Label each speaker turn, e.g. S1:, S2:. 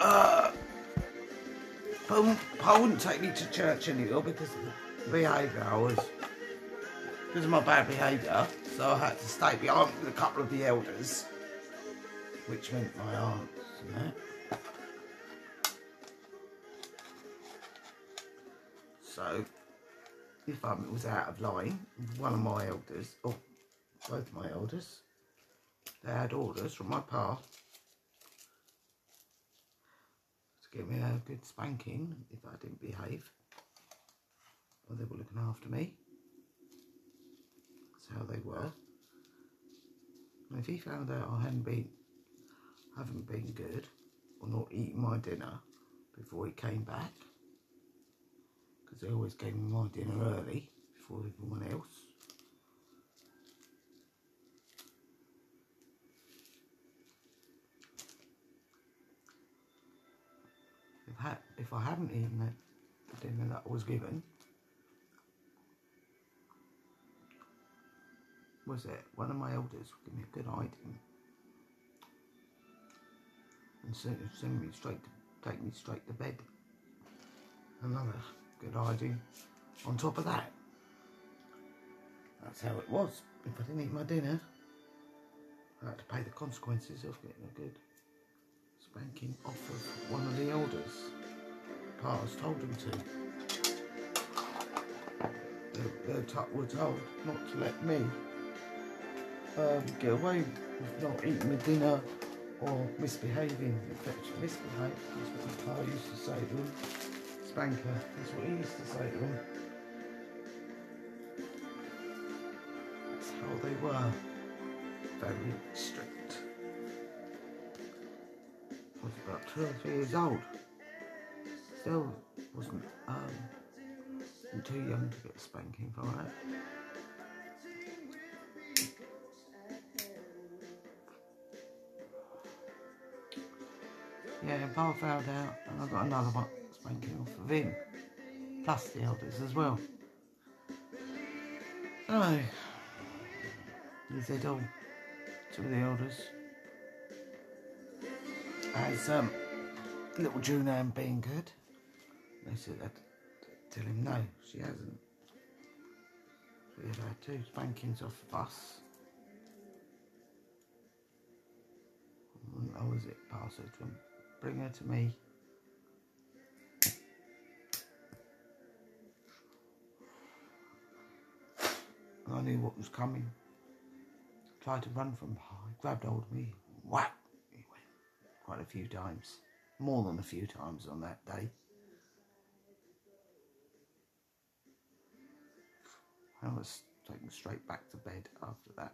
S1: Uh, Paul, Paul wouldn't take me to church anymore because of the behaviour I was. Because of my bad behaviour, so I had to stay behind with a couple of the elders, which meant my aunts and that. So, if I was out of line, one of my elders, or both my elders, they had orders from my pa to give me a good spanking if I didn't behave. Well, they were looking after me. That's how they were. If he found out I hadn't been, haven't been good, or not eating my dinner before he came back, because they always gave me my dinner early before everyone else. If, ha- if I hadn't eaten that dinner that was given, was it one of my elders would give me a good hiding and send, send me straight to take me straight to bed. Another good hiding on top of that. That's how it was. If I didn't eat my dinner, I had to pay the consequences of getting a good spanking off of one of the elders. Pa's told him to. They, were told not to let me um, get away with not eating my dinner or misbehaving. In fact, misbehave is what my pa used to say to him. Spanker, that's what he used to say to them. That's how they were. Very strict. Was about two or three years old. Still wasn't um, too young to get spanking for it. Yeah, and Pa found out, and I got another one spanking off of him, plus the elders as well. So, he said, oh, two of the elders, as um, little Junanne being good, they said that tell him no, she hasn't. We had had two spankings off of us. And I was it, Pa said to him, bring her to me. I knew what was coming. Tried to run from Pa, he grabbed hold of me, whack, quite a few times. More than a few times on that day. I was taken straight back to bed after that.